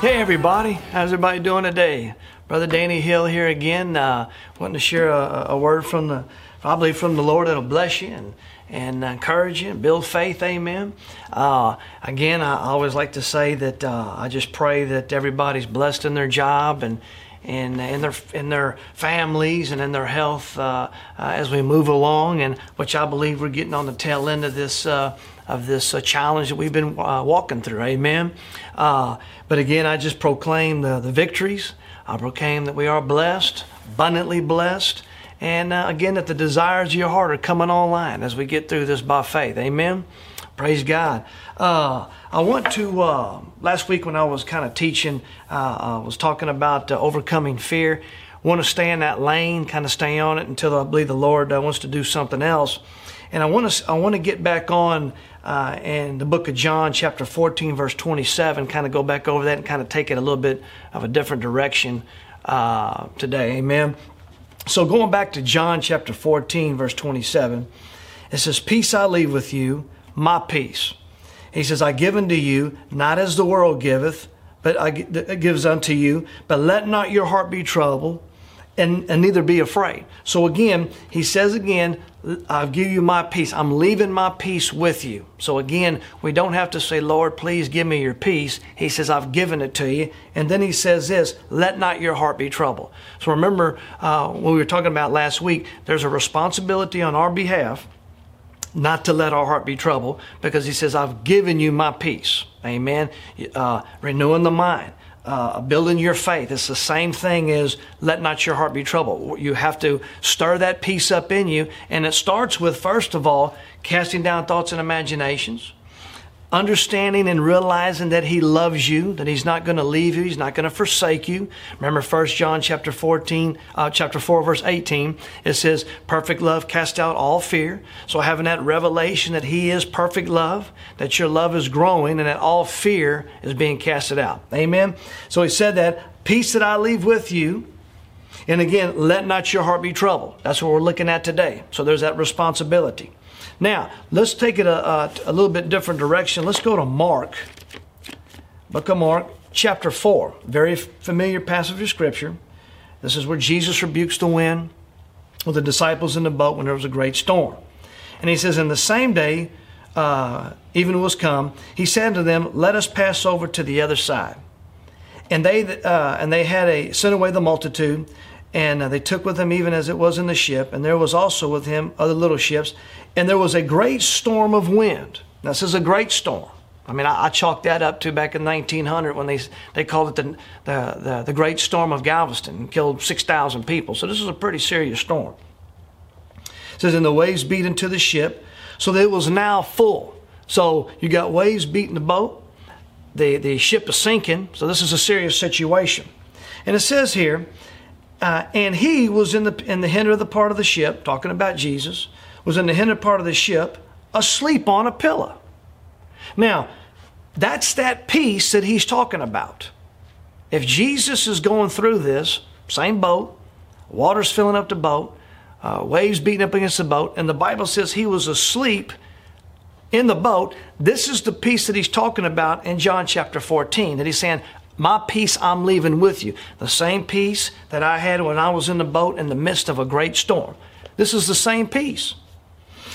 Hey everybody, how's everybody doing today? Brother Danny Hill here again, uh, wanting to share a, a, word from the, probably from the Lord that'll bless you and, and encourage you and build faith. Amen. Uh, again, I always like to say that uh, I just pray that everybody's blessed in their job and and in their in their families and in their health uh, uh, as we move along, and which I believe we're getting on the tail end of this uh, of this uh, challenge that we've been uh, walking through. Amen. Uh, but again, I just proclaim the, the victories. I proclaim that we are blessed, abundantly blessed, and again that the desires of your heart are coming online as we get through this by faith. Amen. Praise God. Uh, I want to, uh, last week when I was kind of teaching, uh, I was talking about uh, overcoming fear. Want to stay in that lane, kind of stay on it until I believe the Lord uh, wants to do something else. And I want to, I want to get back on uh, in the book of John, chapter 14, verse 27, kind of go back over that and kind of take it a little bit of a different direction today. Amen. So going back to John chapter 14, verse 27, it says, Peace I leave with you my peace. He says, I give unto you, not as the world giveth, but I gives unto you, but let not your heart be troubled, and, and neither be afraid. So again, he says again, I'll give you my peace. I'm leaving my peace with you. So again, we don't have to say, Lord, please give me your peace. He says, I've given it to you. And then he says this, let not your heart be troubled. So remember, uh, when we were talking about last week, there's a responsibility on our behalf not to let our heart be troubled because he says, I've given you my peace. Amen. Uh, renewing the mind. Uh, building your faith. It's the same thing as let not your heart be troubled. You have to stir that peace up in you. And it starts with, first of all, casting down thoughts and imaginations understanding and realizing that he loves you that he's not going to leave you he's not going to forsake you. Remember 1 john chapter 14 uh, chapter 4 verse 18 it says perfect love cast out all fear. So having that revelation that he is perfect love that your love is growing and that all fear is being casted out. Amen? So he said that peace that i leave with you and again let not your heart be troubled. That's what we're looking at today. So there's that responsibility now, let's take it a, a, a little bit different direction. Let's go to Mark, book of Mark, chapter 4. Very familiar passage of Scripture. This is where Jesus rebukes the wind with the disciples in the boat when there was a great storm. And he says, In the same day, uh, even was come, he said to them, Let us pass over to the other side. And they, uh, and they had a, sent away the multitude, and uh, they took with them even as it was in the ship, and there was also with him other little ships, and there was a great storm of wind. Now, this is a great storm. I mean, I, I chalked that up to back in 1900 when they they called it the the, the, the Great Storm of Galveston and killed 6,000 people. So this is a pretty serious storm. It says, and the waves beat into the ship, so that it was now full. So you got waves beating the boat. The, the ship is sinking, so this is a serious situation. And it says here, uh, and he was in the in the hinder of the part of the ship, talking about Jesus, was in the hinder part of the ship, asleep on a pillow. Now, that's that peace that he's talking about. If Jesus is going through this, same boat, water's filling up the boat, uh, waves beating up against the boat, and the Bible says he was asleep in the boat. This is the peace that he's talking about in John chapter 14, that he's saying, my peace I'm leaving with you. The same peace that I had when I was in the boat in the midst of a great storm. This is the same peace.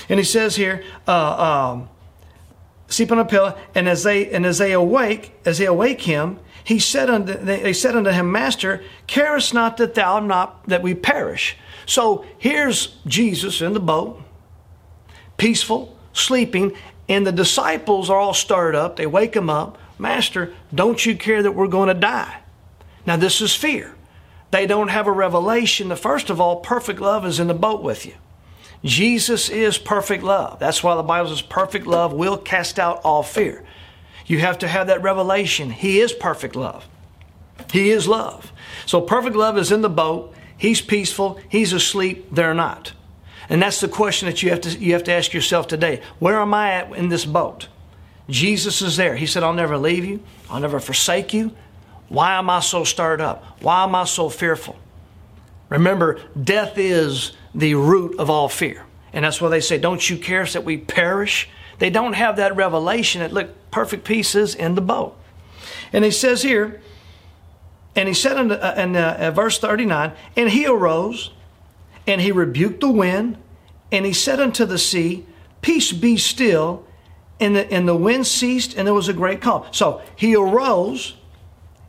And he says here, uh, um, sleep on a pillow, and as they and as they awake, as they awake him, he said unto they said unto him, Master, carest not that thou not that we perish. So here's Jesus in the boat, peaceful, sleeping, and the disciples are all stirred up. They wake him up. Master, don't you care that we're going to die? Now, this is fear. They don't have a revelation that, first of all, perfect love is in the boat with you. Jesus is perfect love. That's why the Bible says perfect love will cast out all fear. You have to have that revelation. He is perfect love. He is love. So perfect love is in the boat. He's peaceful. He's asleep. They're not. And that's the question that you have to, you have to ask yourself today. Where am I at in this boat? Jesus is there. He said, I'll never leave you, I'll never forsake you. Why am I so stirred up? Why am I so fearful? Remember, death is the root of all fear. And that's why they say, Don't you care that we perish? They don't have that revelation that, look, perfect peace is in the boat. And he says here, And he said in, uh, in uh, verse 39, And he arose, and he rebuked the wind, and he said unto the sea, Peace be still. And the, and the wind ceased, and there was a great calm. So he arose,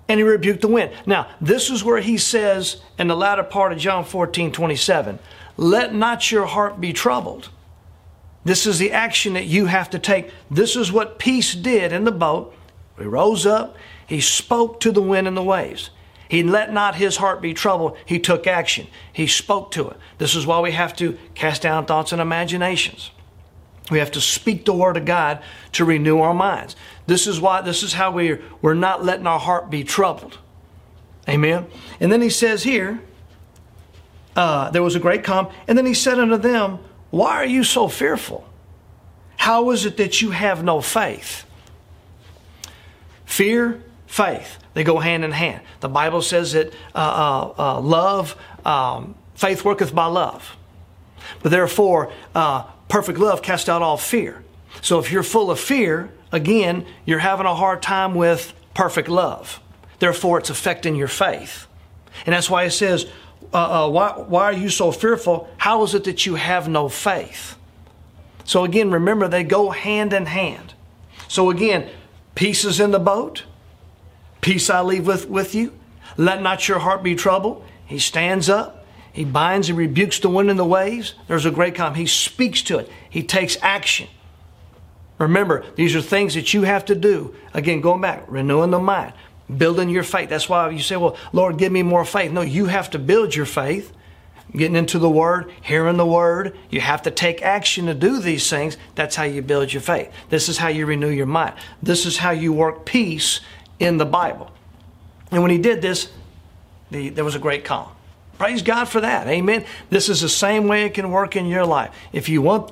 and he rebuked the wind. Now, this is where he says in the latter part of John 14, 27, Let not your heart be troubled. This is the action that you have to take. This is what peace did in the boat. He rose up, he spoke to the wind and the waves. He let not his heart be troubled. He took action. He spoke to it. This is why we have to cast down thoughts and imaginations. We have to speak the word of God to renew our minds. This is why, this is how we're, we're not letting our heart be troubled. Amen. And then he says here, uh, there was a great calm. And then he said unto them, Why are you so fearful? How is it that you have no faith? Fear, faith, they go hand in hand. The Bible says that uh, uh, uh love, um, faith worketh by love. But therefore, uh, perfect love casts out all fear. So if you're full of fear, again, you're having a hard time with perfect love. Therefore, it's affecting your faith. And that's why it says, uh, uh, why, why are you so fearful? How is it that you have no faith? So again, remember, they go hand in hand. So again, peace is in the boat. Peace I leave with, with you. Let not your heart be troubled. He stands up. He binds and rebukes the wind and the waves. There's a great calm. He speaks to it. He takes action. Remember, these are things that you have to do. Again, going back, renewing the mind, building your faith. That's why you say, well, Lord, give me more faith. No, you have to build your faith. Getting into the Word, hearing the Word. You have to take action to do these things. That's how you build your faith. This is how you renew your mind. This is how you work peace in the Bible. And when he did this, the, there was a great calm. Praise God for that. Amen. This is the same way it can work in your life. If you want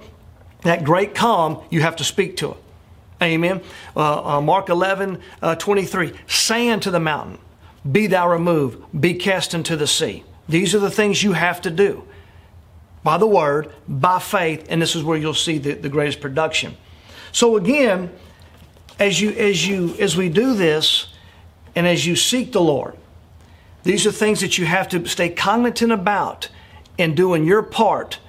that great calm, you have to speak to it. Amen. Uh, uh, Mark 11, uh, 23. Say unto the mountain, Be thou removed, be cast into the sea. These are the things you have to do by the word, by faith, and this is where you'll see the, the greatest production. So again, as you as you as we do this, and as you seek the Lord, these are things that you have to stay cognizant about in doing your part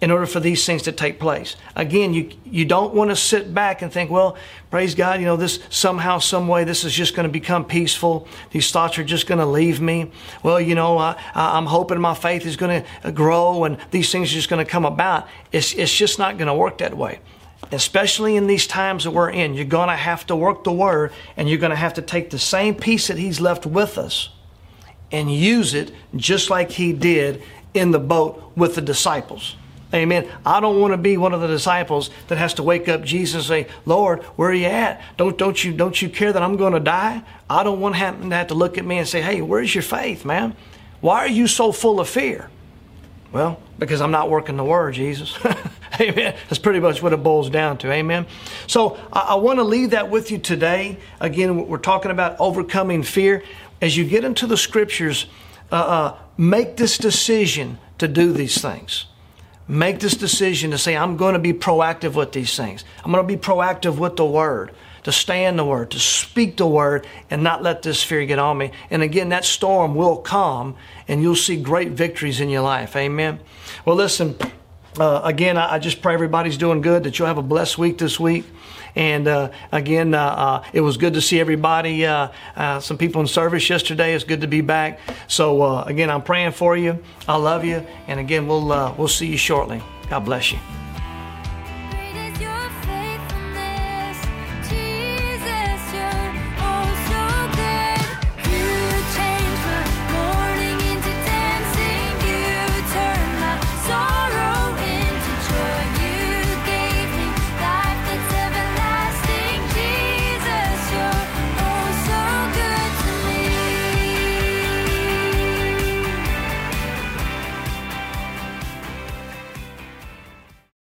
in order for these things to take place. Again, you you don't want to sit back and think, well, praise God, you know, this somehow, some way, this is just going to become peaceful. These thoughts are just going to leave me. Well, you know, I, I'm hoping my faith is going to uh, grow and these things are just going to come about. It's it's just not going to work that way. Especially in these times that we're in, you're going to have to work the word and you're going to have to take the same peace that He's left with us and use it just like he did in the boat with the disciples. Amen. I don't want to be one of the disciples that has to wake up Jesus and say, Lord, where are you at? Don't, don't, you, don't you care that I'm going to die? I don't want him to have to look at me and say, hey, where's your faith, man? Why are you so full of fear? Well, because I'm not working the word, Jesus. Amen. That's pretty much what it boils down to. Amen. So I, I want to leave that with you today. Again, we're talking about overcoming fear as you get into the scriptures, uh, uh, make this decision to do these things. Make this decision to say, I'm going to be proactive with these things. I'm going to be proactive with the word, to stay in the word, to speak the word, and not let this fear get on me. And again, that storm will come, and you'll see great victories in your life. Amen. Well, listen, uh, again, I, I just pray everybody's doing good, that you'll have a blessed week this week. And uh, again, uh, uh, it was good to see everybody. Uh, uh, some people in service yesterday. It's good to be back. So again, I'm praying for you. I love you. And again, we'll we'll see you shortly. God bless you.